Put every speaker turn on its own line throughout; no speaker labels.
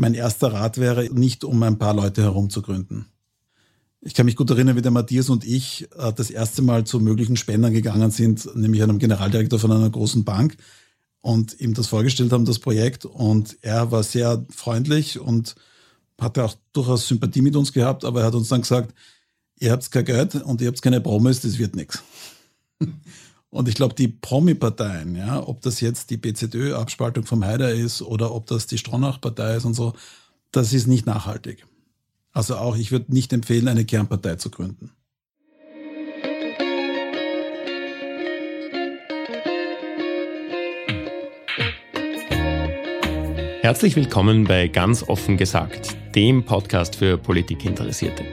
mein erster Rat wäre, nicht um ein paar Leute herum zu gründen. Ich kann mich gut erinnern, wie der Matthias und ich äh, das erste Mal zu möglichen Spendern gegangen sind, nämlich einem Generaldirektor von einer großen Bank und ihm das vorgestellt haben, das Projekt. Und er war sehr freundlich und hatte auch durchaus Sympathie mit uns gehabt, aber er hat uns dann gesagt, ihr habt kein Geld und ihr habt keine Promis, das wird nichts. Und ich glaube, die Promi-Parteien, ja, ob das jetzt die BZÖ-Abspaltung vom Haider ist oder ob das die Stronach-Partei ist und so, das ist nicht nachhaltig. Also auch, ich würde nicht empfehlen, eine Kernpartei zu gründen.
Herzlich willkommen bei Ganz offen gesagt, dem Podcast für Politikinteressierte.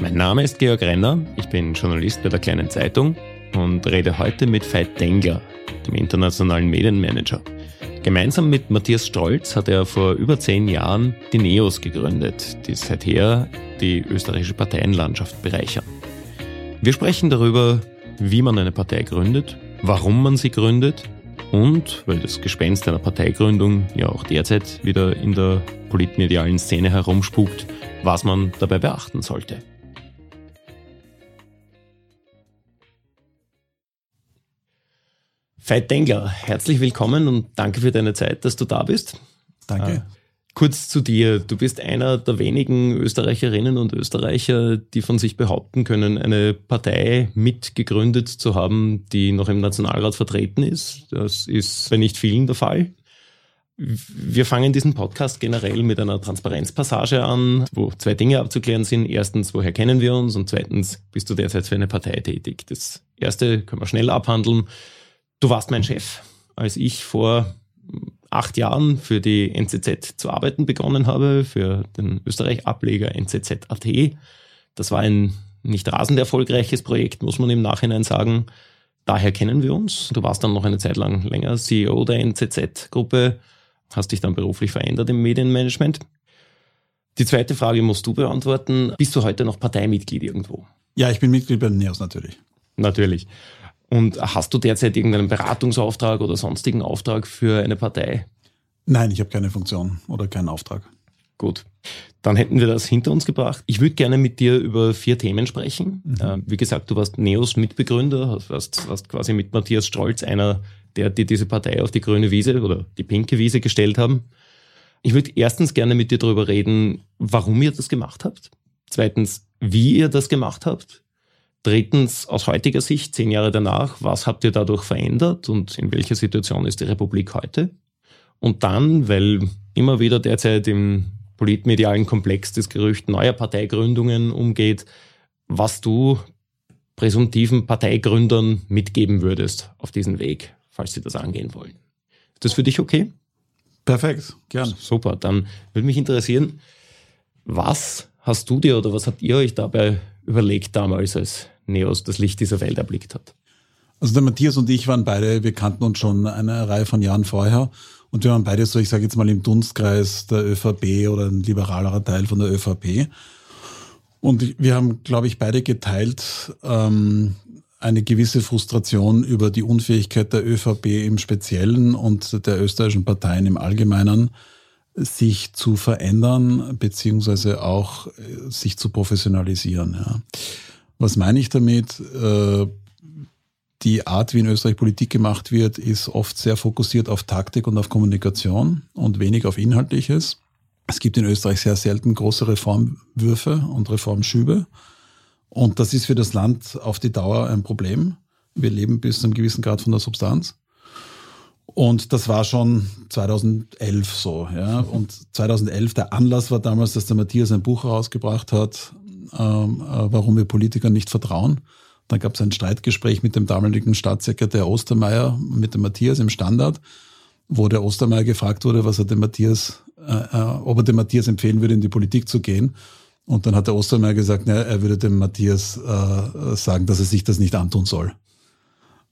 Mein Name ist Georg Renner, ich bin Journalist bei der Kleinen Zeitung und rede heute mit Veit Dengler, dem internationalen Medienmanager. Gemeinsam mit Matthias Stolz hat er vor über zehn Jahren die NEOS gegründet, die seither die österreichische Parteienlandschaft bereichern. Wir sprechen darüber, wie man eine Partei gründet, warum man sie gründet und, weil das Gespenst einer Parteigründung ja auch derzeit wieder in der politmedialen Szene herumspukt, was man dabei beachten sollte. Veit Dengler, herzlich willkommen und danke für deine Zeit, dass du da bist.
Danke. Äh,
kurz zu dir. Du bist einer der wenigen Österreicherinnen und Österreicher, die von sich behaupten können, eine Partei mitgegründet zu haben, die noch im Nationalrat vertreten ist. Das ist bei nicht vielen der Fall. Wir fangen diesen Podcast generell mit einer Transparenzpassage an, wo zwei Dinge abzuklären sind. Erstens, woher kennen wir uns? Und zweitens, bist du derzeit für eine Partei tätig? Das erste können wir schnell abhandeln. Du warst mein Chef, als ich vor acht Jahren für die NZZ zu arbeiten begonnen habe, für den Österreich-Ableger NZZ.at. Das war ein nicht rasend erfolgreiches Projekt, muss man im Nachhinein sagen. Daher kennen wir uns. Du warst dann noch eine Zeit lang länger CEO der NZZ-Gruppe, hast dich dann beruflich verändert im Medienmanagement. Die zweite Frage musst du beantworten. Bist du heute noch Parteimitglied irgendwo?
Ja, ich bin Mitglied bei den NEOS natürlich.
Natürlich. Und hast du derzeit irgendeinen Beratungsauftrag oder sonstigen Auftrag für eine Partei?
Nein, ich habe keine Funktion oder keinen Auftrag.
Gut. Dann hätten wir das hinter uns gebracht. Ich würde gerne mit dir über vier Themen sprechen. Mhm. Äh, wie gesagt, du warst Neos Mitbegründer, warst, warst quasi mit Matthias Stolz einer, der die diese Partei auf die grüne Wiese oder die pinke Wiese gestellt haben. Ich würde erstens gerne mit dir darüber reden, warum ihr das gemacht habt. Zweitens, wie ihr das gemacht habt. Drittens, aus heutiger Sicht, zehn Jahre danach, was habt ihr dadurch verändert und in welcher Situation ist die Republik heute? Und dann, weil immer wieder derzeit im politmedialen Komplex das Gerücht neuer Parteigründungen umgeht, was du präsumtiven Parteigründern mitgeben würdest auf diesen Weg, falls sie das angehen wollen. Ist das für dich okay?
Perfekt, gern.
Super, dann würde mich interessieren, was hast du dir oder was habt ihr euch dabei überlegt damals, als Neos das Licht dieser Welt erblickt hat?
Also der Matthias und ich waren beide, wir kannten uns schon eine Reihe von Jahren vorher und wir waren beide so, ich sage jetzt mal im Dunstkreis der ÖVP oder ein liberalerer Teil von der ÖVP. Und wir haben, glaube ich, beide geteilt ähm, eine gewisse Frustration über die Unfähigkeit der ÖVP im Speziellen und der österreichischen Parteien im Allgemeinen, sich zu verändern beziehungsweise auch äh, sich zu professionalisieren. Ja. Was meine ich damit? Äh, die Art, wie in Österreich Politik gemacht wird, ist oft sehr fokussiert auf Taktik und auf Kommunikation und wenig auf Inhaltliches. Es gibt in Österreich sehr selten große Reformwürfe und Reformschübe. Und das ist für das Land auf die Dauer ein Problem. Wir leben bis zu einem gewissen Grad von der Substanz. Und das war schon 2011 so. Ja. Und 2011, der Anlass war damals, dass der Matthias ein Buch herausgebracht hat, warum wir Politikern nicht vertrauen. Dann gab es ein Streitgespräch mit dem damaligen Staatssekretär Ostermeier, mit dem Matthias im Standard, wo der Ostermeier gefragt wurde, was er dem Matthias, äh, äh, ob er dem Matthias empfehlen würde, in die Politik zu gehen. Und dann hat der Ostermeier gesagt, na, er würde dem Matthias äh, sagen, dass er sich das nicht antun soll.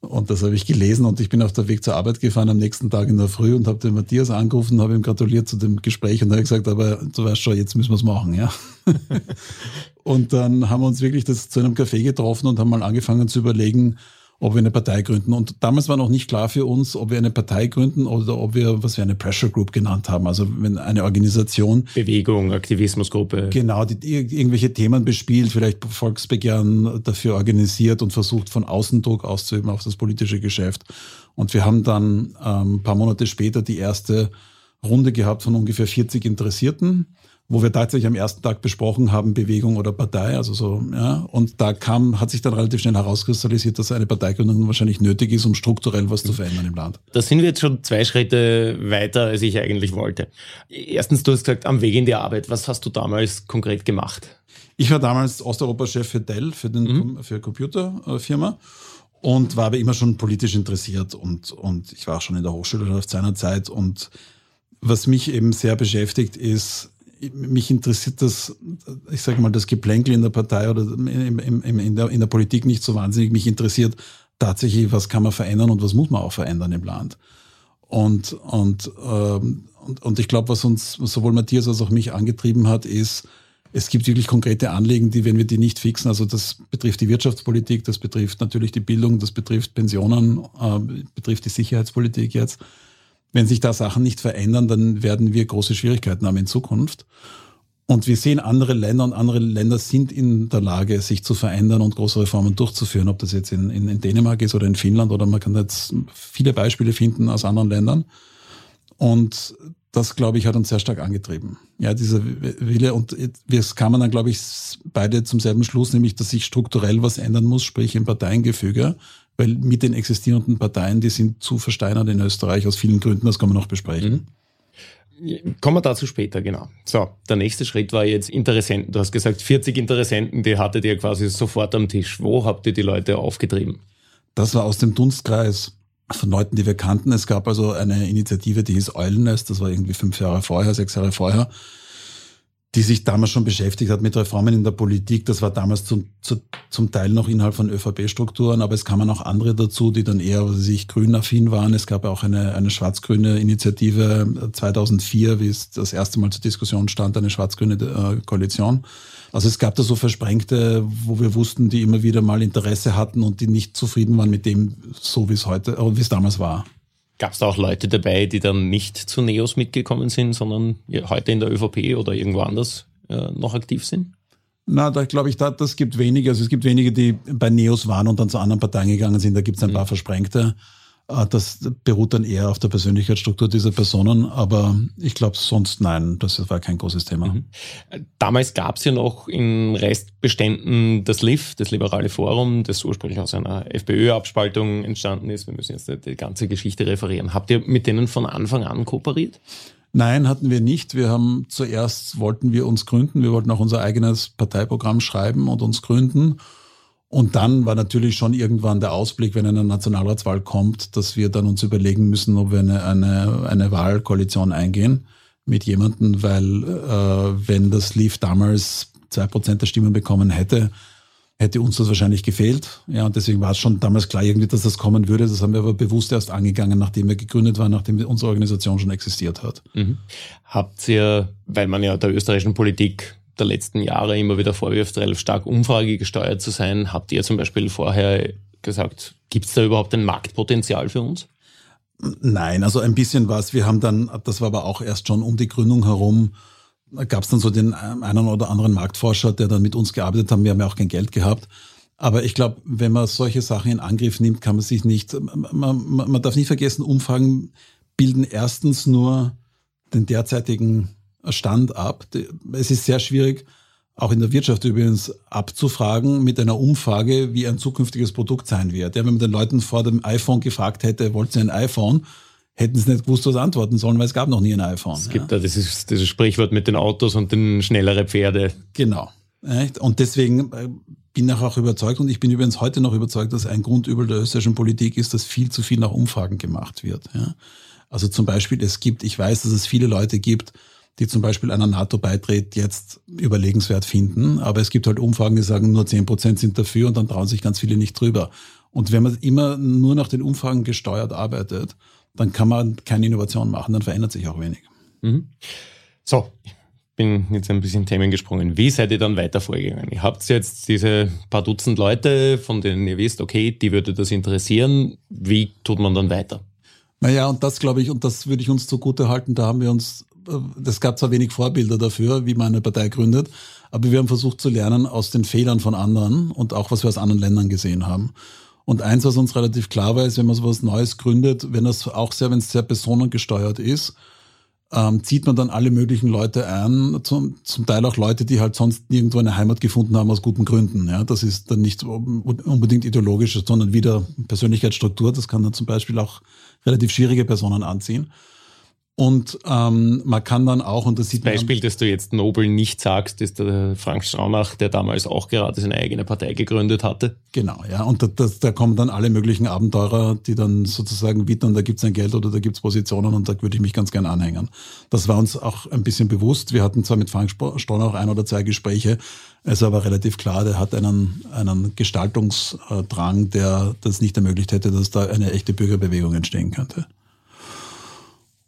Und das habe ich gelesen und ich bin auf der Weg zur Arbeit gefahren am nächsten Tag in der Früh und habe den Matthias angerufen und habe ihm gratuliert zu dem Gespräch und habe gesagt, aber du weißt schon, jetzt müssen wir es machen, ja. und dann haben wir uns wirklich das zu einem Café getroffen und haben mal angefangen zu überlegen, ob wir eine Partei gründen. Und damals war noch nicht klar für uns, ob wir eine Partei gründen oder ob wir, was wir eine Pressure Group genannt haben, also wenn eine Organisation.
Bewegung, Aktivismusgruppe.
Genau, die, irgendwelche Themen bespielt, vielleicht Volksbegehren dafür organisiert und versucht von außen Druck auszuüben auf das politische Geschäft. Und wir haben dann ähm, ein paar Monate später die erste Runde gehabt von ungefähr 40 Interessierten wo wir tatsächlich am ersten Tag besprochen haben, Bewegung oder Partei, also so, ja. Und da kam, hat sich dann relativ schnell herauskristallisiert, dass eine Parteigründung wahrscheinlich nötig ist, um strukturell was zu verändern im Land.
Da sind wir jetzt schon zwei Schritte weiter, als ich eigentlich wollte. Erstens, du hast gesagt, am Weg in die Arbeit. Was hast du damals konkret gemacht?
Ich war damals Osteuropa-Chef für Dell, für den, mhm. für Computerfirma und war aber immer schon politisch interessiert und, und ich war auch schon in der Hochschule seiner Zeit und was mich eben sehr beschäftigt ist, mich interessiert das, ich sage mal, das Geplänkel in der Partei oder im, im, in, der, in der Politik nicht so wahnsinnig. Mich interessiert tatsächlich, was kann man verändern und was muss man auch verändern im Land. Und, und, ähm, und, und ich glaube, was uns sowohl Matthias als auch mich angetrieben hat, ist, es gibt wirklich konkrete Anliegen, die, wenn wir die nicht fixen, also das betrifft die Wirtschaftspolitik, das betrifft natürlich die Bildung, das betrifft Pensionen, äh, betrifft die Sicherheitspolitik jetzt, wenn sich da Sachen nicht verändern, dann werden wir große Schwierigkeiten haben in Zukunft. Und wir sehen andere Länder und andere Länder sind in der Lage, sich zu verändern und große Reformen durchzuführen, ob das jetzt in, in, in Dänemark ist oder in Finnland oder man kann jetzt viele Beispiele finden aus anderen Ländern. Und das, glaube ich, hat uns sehr stark angetrieben. Ja, dieser Wille. Und wir kamen dann, glaube ich, beide zum selben Schluss, nämlich, dass sich strukturell was ändern muss, sprich im Parteiengefüge weil mit den existierenden Parteien, die sind zu versteinert in Österreich aus vielen Gründen, das kann man noch besprechen.
Mhm. Kommen wir dazu später, genau. So, der nächste Schritt war jetzt Interessenten. Du hast gesagt, 40 Interessenten, die hattet ihr quasi sofort am Tisch. Wo habt ihr die Leute aufgetrieben?
Das war aus dem Dunstkreis von Leuten, die wir kannten. Es gab also eine Initiative, die hieß Eulennest, das war irgendwie fünf Jahre vorher, sechs Jahre vorher die sich damals schon beschäftigt hat mit Reformen in der Politik. Das war damals zum, zu, zum Teil noch innerhalb von ÖVP-Strukturen, aber es kamen auch andere dazu, die dann eher sich grün-affin waren. Es gab auch eine, eine schwarz-grüne Initiative 2004, äh, wie es das erste Mal zur Diskussion stand, eine schwarz-grüne äh, Koalition. Also es gab da so Versprengte, wo wir wussten, die immer wieder mal Interesse hatten und die nicht zufrieden waren mit dem, so wie es heute, äh, wie es damals war.
Gab es da auch Leute dabei, die dann nicht zu Neos mitgekommen sind, sondern heute in der ÖVP oder irgendwo anders äh, noch aktiv sind?
Na, da glaube ich, da, das gibt wenige. Also es gibt wenige, die bei Neos waren und dann zu anderen Parteien gegangen sind. Da gibt es ein mhm. paar Versprengte. Äh, das beruht dann eher auf der Persönlichkeitsstruktur dieser Personen, aber ich glaube sonst nein, das war kein großes Thema. Mhm.
Damals gab es ja noch in Restbeständen das LIF, das Liberale Forum, das ursprünglich aus einer FPÖ-Abspaltung entstanden ist. Wir müssen jetzt die ganze Geschichte referieren. Habt ihr mit denen von Anfang an kooperiert?
Nein, hatten wir nicht. Wir haben zuerst wollten wir uns gründen. Wir wollten auch unser eigenes Parteiprogramm schreiben und uns gründen. Und dann war natürlich schon irgendwann der Ausblick, wenn eine Nationalratswahl kommt, dass wir dann uns überlegen müssen, ob wir eine, eine, eine Wahlkoalition eingehen mit jemandem, weil äh, wenn das Lief damals zwei Prozent der Stimmen bekommen hätte, hätte uns das wahrscheinlich gefehlt. Ja, und deswegen war es schon damals klar irgendwie, dass das kommen würde. Das haben wir aber bewusst erst angegangen, nachdem wir gegründet waren, nachdem unsere Organisation schon existiert hat. Mhm.
Habt ihr, weil man ja der österreichischen Politik der letzten Jahre immer wieder vorwirft, relativ stark umfragegesteuert zu sein. Habt ihr zum Beispiel vorher gesagt, gibt es da überhaupt ein Marktpotenzial für uns?
Nein, also ein bisschen was. Wir haben dann, das war aber auch erst schon um die Gründung herum, gab es dann so den einen oder anderen Marktforscher, der dann mit uns gearbeitet hat. Wir haben ja auch kein Geld gehabt. Aber ich glaube, wenn man solche Sachen in Angriff nimmt, kann man sich nicht, man, man, man darf nicht vergessen, Umfragen bilden erstens nur den derzeitigen Stand ab. Es ist sehr schwierig, auch in der Wirtschaft übrigens abzufragen mit einer Umfrage, wie ein zukünftiges Produkt sein wird. Ja, wenn man den Leuten vor dem iPhone gefragt hätte, wollt ihr ein iPhone? Hätten sie nicht gewusst, was antworten sollen, weil es gab noch nie ein iPhone.
Es gibt ja, ja dieses, dieses Sprichwort mit den Autos und den schnellere Pferde.
Genau. Und deswegen äh, bin ich auch überzeugt und ich bin übrigens heute noch überzeugt, dass ein Grundübel der österreichischen Politik ist, dass viel zu viel nach Umfragen gemacht wird. Ja. Also zum Beispiel, es gibt, ich weiß, dass es viele Leute gibt, die zum Beispiel einer NATO-Beitritt jetzt überlegenswert finden. Aber es gibt halt Umfragen, die sagen, nur zehn Prozent sind dafür und dann trauen sich ganz viele nicht drüber. Und wenn man immer nur nach den Umfragen gesteuert arbeitet, dann kann man keine Innovation machen, dann verändert sich auch wenig. Mhm.
So, bin jetzt ein bisschen Themen gesprungen. Wie seid ihr dann weiter vorgegangen? Ihr habt jetzt diese paar Dutzend Leute, von denen ihr wisst, okay, die würde das interessieren. Wie tut man dann weiter?
Naja, und das glaube ich, und das würde ich uns zugute halten, da haben wir uns, es gab zwar wenig Vorbilder dafür, wie man eine Partei gründet, aber wir haben versucht zu lernen aus den Fehlern von anderen und auch was wir aus anderen Ländern gesehen haben. Und eins, was uns relativ klar war, ist, wenn man so was Neues gründet, wenn das auch sehr, wenn es sehr personengesteuert ist, ähm, zieht man dann alle möglichen Leute ein, zum, zum Teil auch Leute, die halt sonst nirgendwo eine Heimat gefunden haben aus guten Gründen. Ja, das ist dann nicht unbedingt ideologisch, sondern wieder Persönlichkeitsstruktur. Das kann dann zum Beispiel auch relativ schwierige Personen anziehen. Und ähm, man kann dann auch, und das sieht
das Beispiel, das du jetzt Nobel nicht sagst, ist der Frank Straunach, der damals auch gerade seine eigene Partei gegründet hatte.
Genau, ja. Und da, da, da kommen dann alle möglichen Abenteurer, die dann sozusagen wittern, da gibt's ein Geld oder da gibt's Positionen und da würde ich mich ganz gern anhängen. Das war uns auch ein bisschen bewusst. Wir hatten zwar mit Frank Straunach ein oder zwei Gespräche, es ist aber relativ klar, der hat einen, einen Gestaltungsdrang, der das nicht ermöglicht hätte, dass da eine echte Bürgerbewegung entstehen könnte.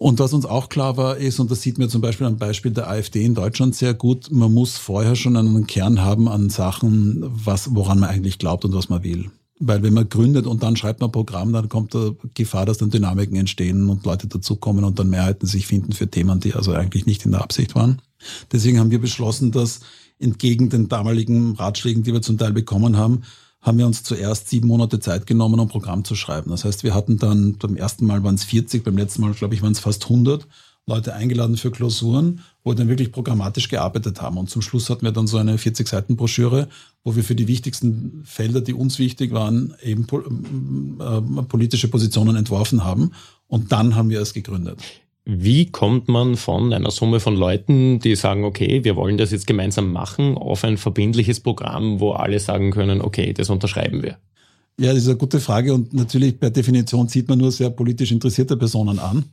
Und was uns auch klar war, ist, und das sieht man zum Beispiel am Beispiel der AfD in Deutschland sehr gut, man muss vorher schon einen Kern haben an Sachen, was, woran man eigentlich glaubt und was man will. Weil wenn man gründet und dann schreibt man Programm, dann kommt der Gefahr, dass dann Dynamiken entstehen und Leute dazukommen und dann Mehrheiten sich finden für Themen, die also eigentlich nicht in der Absicht waren. Deswegen haben wir beschlossen, dass entgegen den damaligen Ratschlägen, die wir zum Teil bekommen haben, haben wir uns zuerst sieben Monate Zeit genommen, um Programm zu schreiben. Das heißt, wir hatten dann, beim ersten Mal waren es 40, beim letzten Mal, glaube ich, waren es fast 100 Leute eingeladen für Klausuren, wo wir dann wirklich programmatisch gearbeitet haben. Und zum Schluss hatten wir dann so eine 40-Seiten-Broschüre, wo wir für die wichtigsten Felder, die uns wichtig waren, eben äh, politische Positionen entworfen haben. Und dann haben wir es gegründet.
Wie kommt man von einer Summe von Leuten, die sagen, okay, wir wollen das jetzt gemeinsam machen, auf ein verbindliches Programm, wo alle sagen können, okay, das unterschreiben wir?
Ja, das ist eine gute Frage und natürlich per Definition zieht man nur sehr politisch interessierte Personen an.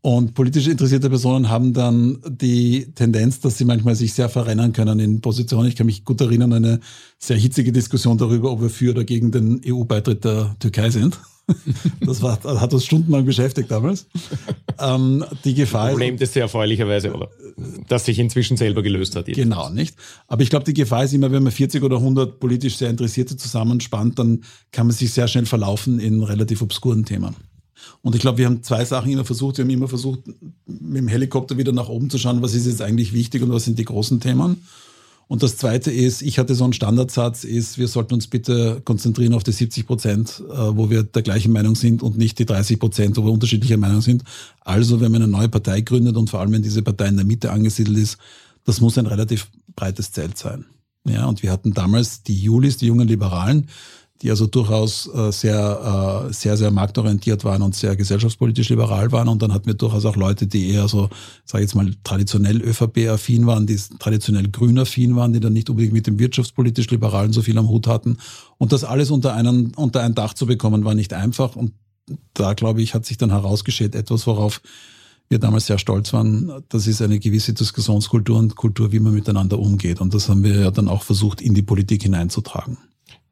Und politisch interessierte Personen haben dann die Tendenz, dass sie manchmal sich sehr verrennen können in Positionen. Ich kann mich gut erinnern, eine sehr hitzige Diskussion darüber, ob wir für oder gegen den EU-Beitritt der Türkei sind. Das war, hat uns stundenlang beschäftigt damals.
Ähm, die Gefahr Problem ist, das sehr erfreulicherweise, oder? Das sich inzwischen selber gelöst hat.
Jedenfalls. Genau, nicht? Aber ich glaube, die Gefahr ist immer, wenn man 40 oder 100 politisch sehr Interessierte zusammenspannt, dann kann man sich sehr schnell verlaufen in relativ obskuren Themen. Und ich glaube, wir haben zwei Sachen immer versucht. Wir haben immer versucht, mit dem Helikopter wieder nach oben zu schauen, was ist jetzt eigentlich wichtig und was sind die großen Themen. Und das Zweite ist, ich hatte so einen Standardsatz, ist, wir sollten uns bitte konzentrieren auf die 70 Prozent, äh, wo wir der gleichen Meinung sind und nicht die 30 Prozent, wo wir unterschiedlicher Meinung sind. Also, wenn man eine neue Partei gründet und vor allem, wenn diese Partei in der Mitte angesiedelt ist, das muss ein relativ breites Zelt sein. Ja, und wir hatten damals die Julis, die jungen Liberalen, die also durchaus äh, sehr, äh, sehr, sehr marktorientiert waren und sehr gesellschaftspolitisch liberal waren. Und dann hatten wir durchaus auch Leute, die eher so, sage ich jetzt mal, traditionell ÖVP-affin waren, die traditionell grün-affin waren, die dann nicht unbedingt mit dem wirtschaftspolitisch Liberalen so viel am Hut hatten. Und das alles unter, einen, unter ein Dach zu bekommen, war nicht einfach. Und da, glaube ich, hat sich dann herausgeschält, etwas, worauf wir damals sehr stolz waren, das ist eine gewisse Diskussionskultur und Kultur, wie man miteinander umgeht. Und das haben wir ja dann auch versucht, in die Politik hineinzutragen.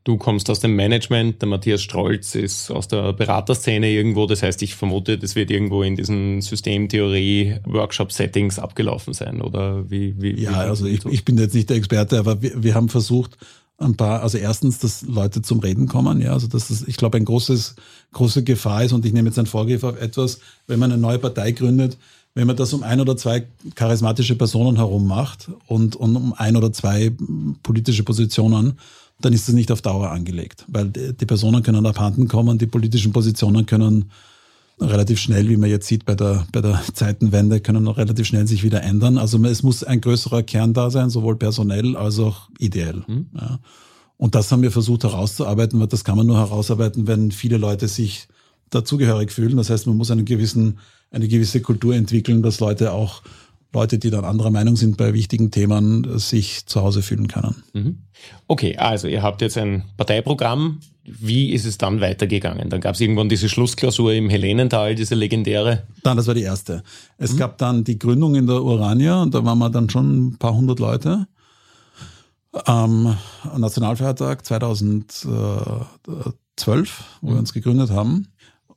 Du kommst aus dem Management, der Matthias Strolz ist aus der Beraterszene irgendwo. Das heißt, ich vermute, das wird irgendwo in diesen Systemtheorie-Workshop-Settings abgelaufen sein, oder wie? wie
ja,
wie
also ich, ich, bin jetzt nicht der Experte, aber wir, wir haben versucht, ein paar, also erstens, dass Leute zum Reden kommen, ja, also dass das, ich glaube, ein großes, große Gefahr ist und ich nehme jetzt einen Vorgriff auf etwas, wenn man eine neue Partei gründet, wenn man das um ein oder zwei charismatische Personen herum macht und, und um ein oder zwei politische Positionen, dann ist das nicht auf Dauer angelegt, weil die Personen können abhanden kommen, die politischen Positionen können relativ schnell, wie man jetzt sieht bei der, bei der Zeitenwende, können noch relativ schnell sich wieder ändern. Also es muss ein größerer Kern da sein, sowohl personell als auch ideell. Mhm. Ja. Und das haben wir versucht herauszuarbeiten, weil das kann man nur herausarbeiten, wenn viele Leute sich dazugehörig fühlen. Das heißt, man muss einen gewissen, eine gewisse Kultur entwickeln, dass Leute auch Leute, die dann anderer Meinung sind bei wichtigen Themen, sich zu Hause fühlen können. Mhm.
Okay, also ihr habt jetzt ein Parteiprogramm. Wie ist es dann weitergegangen? Dann gab es irgendwann diese Schlussklausur im Helenental, diese legendäre.
Dann, das war die erste. Es mhm. gab dann die Gründung in der Urania und da waren wir dann schon ein paar hundert Leute. Am Nationalfeiertag 2012, wo mhm. wir uns gegründet haben.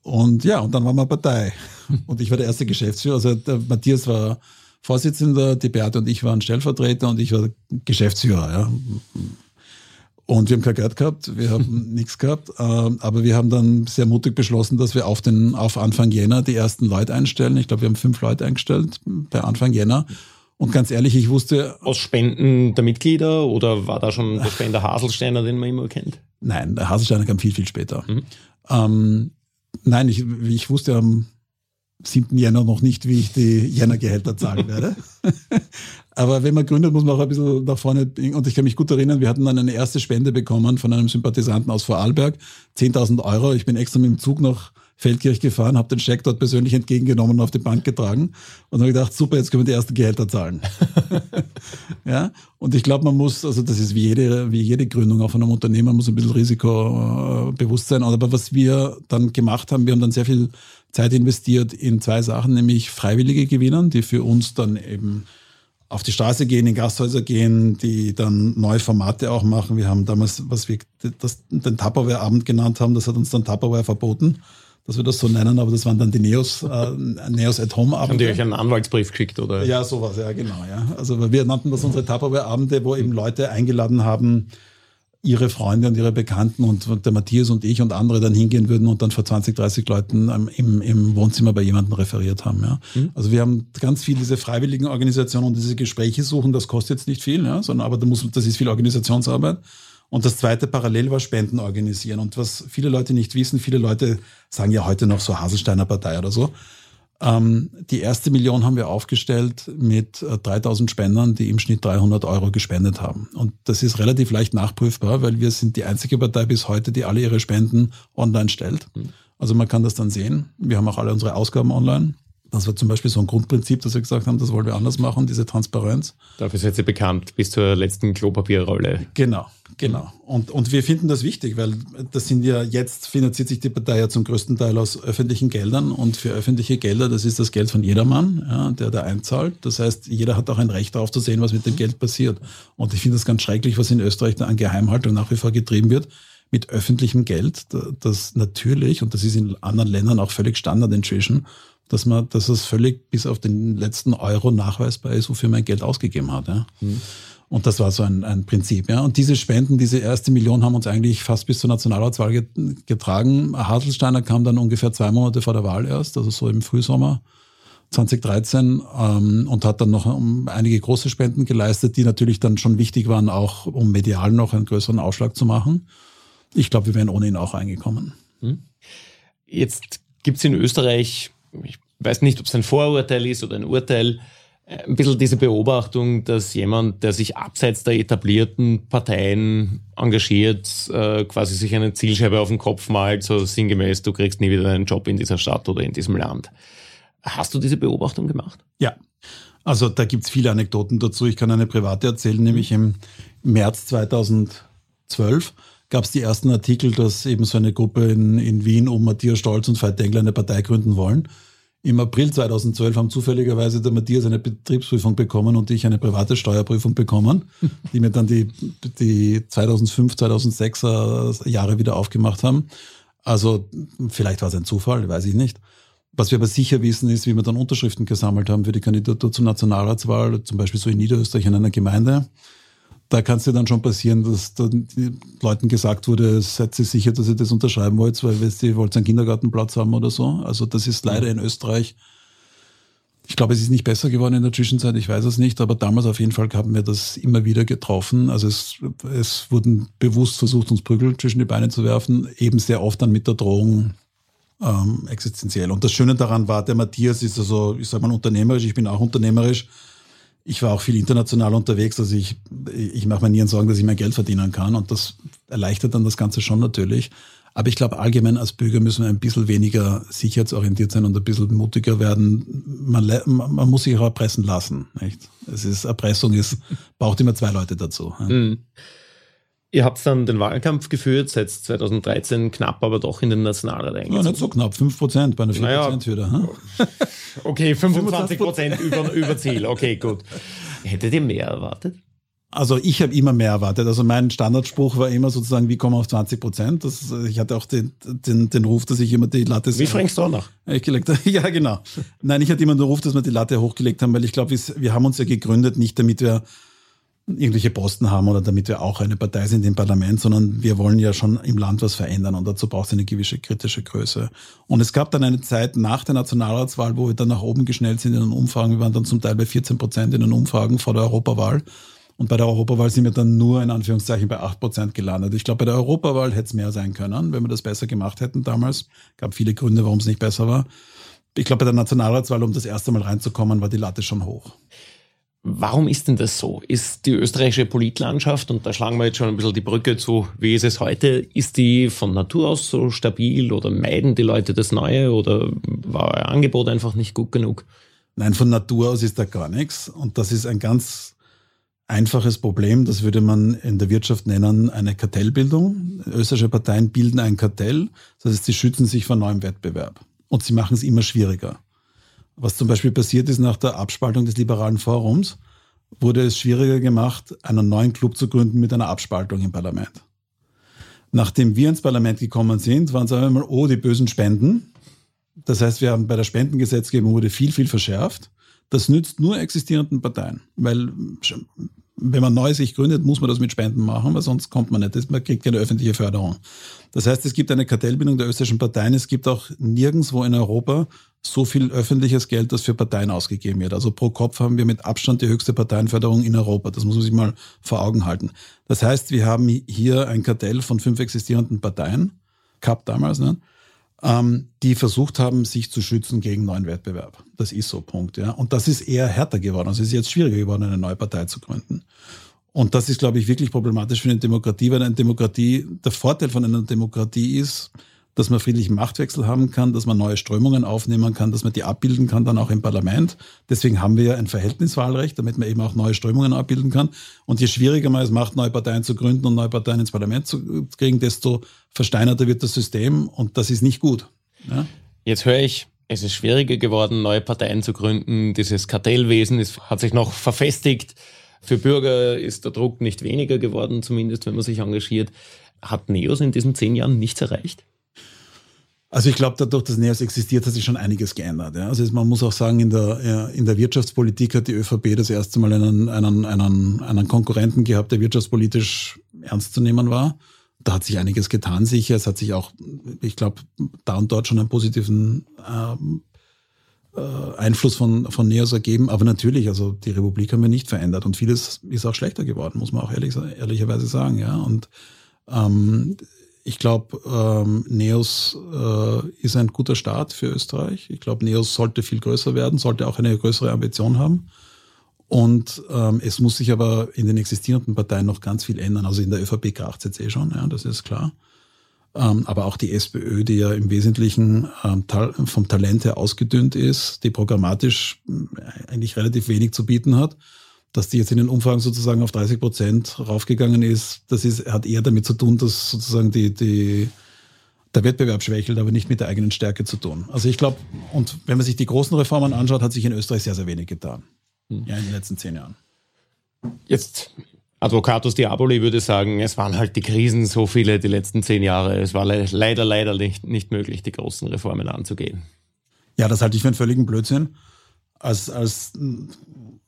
Und ja, und dann waren wir Partei. Und ich war der erste Geschäftsführer. Also der Matthias war Vorsitzender, die Beate und ich waren Stellvertreter und ich war Geschäftsführer. Ja. Und wir haben kein Geld gehabt, wir haben nichts gehabt, ähm, aber wir haben dann sehr mutig beschlossen, dass wir auf, den, auf Anfang Jänner die ersten Leute einstellen. Ich glaube, wir haben fünf Leute eingestellt bei Anfang Jänner. Und ganz ehrlich, ich wusste.
Aus Spenden der Mitglieder oder war da schon der Spender Haselsteiner, den man immer kennt?
Nein, der Haselsteiner kam viel, viel später. Mhm. Ähm, nein, ich, ich wusste am 7. Jänner noch nicht, wie ich die Jänner-Gehälter zahlen werde. Aber wenn man gründet, muss man auch ein bisschen nach vorne. Und ich kann mich gut erinnern, wir hatten dann eine erste Spende bekommen von einem Sympathisanten aus Vorarlberg. 10.000 Euro. Ich bin extra mit dem Zug nach Feldkirch gefahren, habe den Scheck dort persönlich entgegengenommen und auf die Bank getragen und habe gedacht, super, jetzt können wir die ersten Gehälter zahlen. ja, und ich glaube, man muss, also das ist wie jede, wie jede Gründung auch von einem Unternehmen, man muss ein bisschen risikobewusst sein. Aber was wir dann gemacht haben, wir haben dann sehr viel Zeit investiert in zwei Sachen, nämlich Freiwillige gewinnen, die für uns dann eben auf die Straße gehen, in Gasthäuser gehen, die dann neue Formate auch machen. Wir haben damals, was wir das, den Tupperware-Abend genannt haben, das hat uns dann Tupperware verboten dass wir das so nennen, aber das waren dann die Neos, äh, Neos at Home Abende.
Haben die euch einen Anwaltsbrief geschickt, oder?
Ja, sowas, ja, genau, ja. Also wir nannten das unsere Tupperware Abende, wo eben Leute eingeladen haben, ihre Freunde und ihre Bekannten und der Matthias und ich und andere dann hingehen würden und dann vor 20, 30 Leuten im, im Wohnzimmer bei jemandem referiert haben. Ja. Mhm. Also wir haben ganz viel diese freiwilligen Organisationen und diese Gespräche suchen, das kostet jetzt nicht viel, ja, sondern aber da muss, das ist viel Organisationsarbeit. Und das zweite parallel war Spenden organisieren. Und was viele Leute nicht wissen, viele Leute sagen ja heute noch so Haselsteiner Partei oder so. Ähm, die erste Million haben wir aufgestellt mit 3000 äh, Spendern, die im Schnitt 300 Euro gespendet haben. Und das ist relativ leicht nachprüfbar, weil wir sind die einzige Partei bis heute, die alle ihre Spenden online stellt. Mhm. Also man kann das dann sehen. Wir haben auch alle unsere Ausgaben online. Das war zum Beispiel so ein Grundprinzip, dass wir gesagt haben, das wollen wir anders machen, diese Transparenz.
Dafür seid ihr bekannt, bis zur letzten Klopapierrolle.
Genau, genau. Und, und wir finden das wichtig, weil das sind ja, jetzt finanziert sich die Partei ja zum größten Teil aus öffentlichen Geldern und für öffentliche Gelder, das ist das Geld von jedermann, ja, der da einzahlt. Das heißt, jeder hat auch ein Recht darauf zu sehen, was mit dem Geld passiert. Und ich finde das ganz schrecklich, was in Österreich da an Geheimhaltung nach wie vor getrieben wird mit öffentlichem Geld, das natürlich, und das ist in anderen Ländern auch völlig Standard inzwischen, dass man, dass es völlig bis auf den letzten Euro nachweisbar ist, wofür man Geld ausgegeben hat. Ja. Mhm. Und das war so ein, ein Prinzip. Ja. Und diese Spenden, diese erste Million haben uns eigentlich fast bis zur Nationalratswahl getragen. Hartelsteiner kam dann ungefähr zwei Monate vor der Wahl erst, also so im Frühsommer 2013 ähm, und hat dann noch um einige große Spenden geleistet, die natürlich dann schon wichtig waren, auch um medial noch einen größeren Ausschlag zu machen. Ich glaube, wir wären ohne ihn auch eingekommen. Hm.
Jetzt gibt's in Österreich ich weiß nicht, ob es ein Vorurteil ist oder ein Urteil, ein bisschen diese Beobachtung, dass jemand, der sich abseits der etablierten Parteien engagiert, äh, quasi sich eine Zielscheibe auf den Kopf malt, so sinngemäß, du kriegst nie wieder einen Job in dieser Stadt oder in diesem Land. Hast du diese Beobachtung gemacht?
Ja. Also da gibt's viele Anekdoten dazu. Ich kann eine private erzählen, nämlich im März 2012 gab es die ersten Artikel, dass eben so eine Gruppe in, in Wien um Matthias Stolz und Veit Dengler eine Partei gründen wollen. Im April 2012 haben zufälligerweise der Matthias eine Betriebsprüfung bekommen und ich eine private Steuerprüfung bekommen, die mir dann die, die 2005, 2006er Jahre wieder aufgemacht haben. Also vielleicht war es ein Zufall, weiß ich nicht. Was wir aber sicher wissen, ist, wie wir dann Unterschriften gesammelt haben für die Kandidatur zur Nationalratswahl, zum Beispiel so in Niederösterreich in einer Gemeinde da kann es dir dann schon passieren, dass dann Leuten gesagt wurde, seid ihr sicher, dass ihr das unterschreiben wollt, weil ihr wollt einen Kindergartenplatz haben oder so. Also das ist leider in Österreich, ich glaube, es ist nicht besser geworden in der Zwischenzeit, ich weiß es nicht, aber damals auf jeden Fall haben wir das immer wieder getroffen. Also es, es wurden bewusst versucht, uns Prügel zwischen die Beine zu werfen, eben sehr oft dann mit der Drohung, ähm, existenziell. Und das Schöne daran war, der Matthias ist also, ich sage mal, unternehmerisch, ich bin auch unternehmerisch ich war auch viel international unterwegs, also ich, ich mache mir nie Sorgen, dass ich mein Geld verdienen kann und das erleichtert dann das Ganze schon natürlich. Aber ich glaube, allgemein als Bürger müssen wir ein bisschen weniger sicherheitsorientiert sein und ein bisschen mutiger werden. Man, man muss sich auch erpressen lassen. Nicht? Es ist, Erpressung ist, braucht immer zwei Leute dazu. Mhm.
Ihr habt dann den Wahlkampf geführt, seit 2013 knapp, aber doch in den Nationalrat eingezogen.
Ja, nicht so knapp, 5% bei einer 4% naja, Hürde. Hm?
Okay, 25% über, über Ziel, okay, gut. Hättet ihr mehr erwartet?
Also ich habe immer mehr erwartet. Also mein Standardspruch war immer sozusagen, wie kommen wir auf 20 Prozent? Das, ich hatte auch den, den, den Ruf, dass ich immer die Latte...
Wie fängst du auch noch?
Gelegt, ja, genau. Nein, ich hatte immer den Ruf, dass wir die Latte hochgelegt haben, weil ich glaube, wir haben uns ja gegründet, nicht damit wir irgendwelche Posten haben oder damit wir auch eine Partei sind im Parlament, sondern wir wollen ja schon im Land was verändern und dazu braucht es eine gewisse kritische Größe. Und es gab dann eine Zeit nach der Nationalratswahl, wo wir dann nach oben geschnellt sind in den Umfragen. Wir waren dann zum Teil bei 14 Prozent in den Umfragen vor der Europawahl. Und bei der Europawahl sind wir dann nur in Anführungszeichen bei 8 Prozent gelandet. Ich glaube, bei der Europawahl hätte es mehr sein können, wenn wir das besser gemacht hätten damals. gab viele Gründe, warum es nicht besser war. Ich glaube, bei der Nationalratswahl, um das erste Mal reinzukommen, war die Latte schon hoch.
Warum ist denn das so? Ist die österreichische Politlandschaft, und da schlagen wir jetzt schon ein bisschen die Brücke zu, wie ist es heute, ist die von Natur aus so stabil oder meiden die Leute das Neue oder war euer Angebot einfach nicht gut genug?
Nein, von Natur aus ist da gar nichts. Und das ist ein ganz einfaches Problem. Das würde man in der Wirtschaft nennen eine Kartellbildung. Österreichische Parteien bilden ein Kartell. Das heißt, sie schützen sich vor neuem Wettbewerb. Und sie machen es immer schwieriger. Was zum Beispiel passiert ist nach der Abspaltung des liberalen Forums, wurde es schwieriger gemacht, einen neuen Club zu gründen mit einer Abspaltung im Parlament. Nachdem wir ins Parlament gekommen sind, waren es einmal, oh, die bösen Spenden. Das heißt, wir haben bei der Spendengesetzgebung wurde viel, viel verschärft. Das nützt nur existierenden Parteien, weil wenn man neu sich gründet, muss man das mit Spenden machen, weil sonst kommt man nicht. Man kriegt keine öffentliche Förderung. Das heißt, es gibt eine Kartellbindung der österreichischen Parteien. Es gibt auch nirgendwo in Europa so viel öffentliches Geld, das für Parteien ausgegeben wird. Also pro Kopf haben wir mit Abstand die höchste Parteienförderung in Europa. Das muss man sich mal vor Augen halten. Das heißt, wir haben hier ein Kartell von fünf existierenden Parteien, gehabt damals, ne? Ähm, die versucht haben, sich zu schützen gegen neuen Wettbewerb. Das ist so, Punkt. Ja. Und das ist eher härter geworden. Also es ist jetzt schwieriger geworden, eine neue Partei zu gründen. Und das ist, glaube ich, wirklich problematisch für eine Demokratie, weil eine Demokratie, der Vorteil von einer Demokratie ist, dass man friedlichen Machtwechsel haben kann, dass man neue Strömungen aufnehmen kann, dass man die abbilden kann dann auch im Parlament. Deswegen haben wir ja ein Verhältniswahlrecht, damit man eben auch neue Strömungen abbilden kann. Und je schwieriger man es macht, neue Parteien zu gründen und neue Parteien ins Parlament zu kriegen, desto versteinerter wird das System und das ist nicht gut. Ja?
Jetzt höre ich, es ist schwieriger geworden, neue Parteien zu gründen. Dieses Kartellwesen ist, hat sich noch verfestigt. Für Bürger ist der Druck nicht weniger geworden, zumindest wenn man sich engagiert. Hat NEOS in diesen zehn Jahren nichts erreicht?
Also ich glaube, dadurch, dass NEOS existiert, hat sich schon einiges geändert. Ja. Also man muss auch sagen, in der, in der Wirtschaftspolitik hat die ÖVP das erste Mal einen, einen, einen, einen Konkurrenten gehabt, der wirtschaftspolitisch ernst zu nehmen war. Da hat sich einiges getan, sicher. Es hat sich auch, ich glaube, da und dort schon einen positiven ähm, äh, Einfluss von, von NEOS ergeben. Aber natürlich, also die Republik haben wir nicht verändert und vieles ist auch schlechter geworden, muss man auch ehrlich, ehrlicherweise sagen. Ja. Und ähm, ich glaube, ähm, Neos äh, ist ein guter Start für Österreich. Ich glaube, Neos sollte viel größer werden, sollte auch eine größere Ambition haben. Und ähm, es muss sich aber in den existierenden Parteien noch ganz viel ändern. Also in der ÖVP kracht es eh schon, ja, das ist klar. Ähm, aber auch die SPÖ, die ja im Wesentlichen ähm, vom Talent her ausgedünnt ist, die programmatisch äh, eigentlich relativ wenig zu bieten hat, dass die jetzt in den Umfragen sozusagen auf 30 Prozent raufgegangen ist, das ist, hat eher damit zu tun, dass sozusagen die, die, der Wettbewerb schwächelt, aber nicht mit der eigenen Stärke zu tun. Also ich glaube, und wenn man sich die großen Reformen anschaut, hat sich in Österreich sehr, sehr wenig getan. Hm. Ja, in den letzten zehn Jahren.
Jetzt, Advocatus Diaboli würde sagen, es waren halt die Krisen so viele die letzten zehn Jahre. Es war leider, leider nicht, nicht möglich, die großen Reformen anzugehen.
Ja, das halte ich für einen völligen Blödsinn. Als, als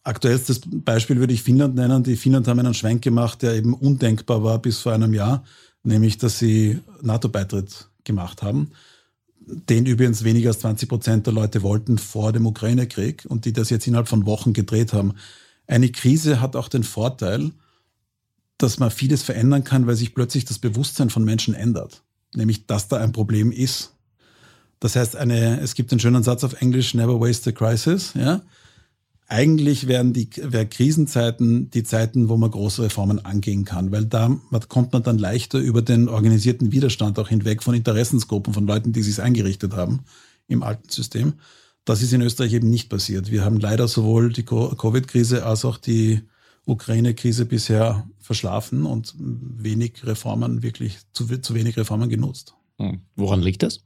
aktuellstes Beispiel würde ich Finnland nennen. Die Finnland haben einen Schwenk gemacht, der eben undenkbar war bis vor einem Jahr, nämlich dass sie NATO-Beitritt gemacht haben. Den übrigens weniger als 20 Prozent der Leute wollten vor dem Ukraine-Krieg und die das jetzt innerhalb von Wochen gedreht haben. Eine Krise hat auch den Vorteil, dass man vieles verändern kann, weil sich plötzlich das Bewusstsein von Menschen ändert. Nämlich, dass da ein Problem ist. Das heißt, eine, es gibt einen schönen Satz auf Englisch, never waste a crisis, ja eigentlich wären die wär Krisenzeiten die Zeiten, wo man große Reformen angehen kann, weil da kommt man dann leichter über den organisierten Widerstand auch hinweg von Interessensgruppen, von Leuten, die sich eingerichtet haben im alten System. Das ist in Österreich eben nicht passiert. Wir haben leider sowohl die Covid-Krise als auch die Ukraine-Krise bisher verschlafen und wenig Reformen, wirklich zu, zu wenig Reformen genutzt.
Hm. Woran liegt das?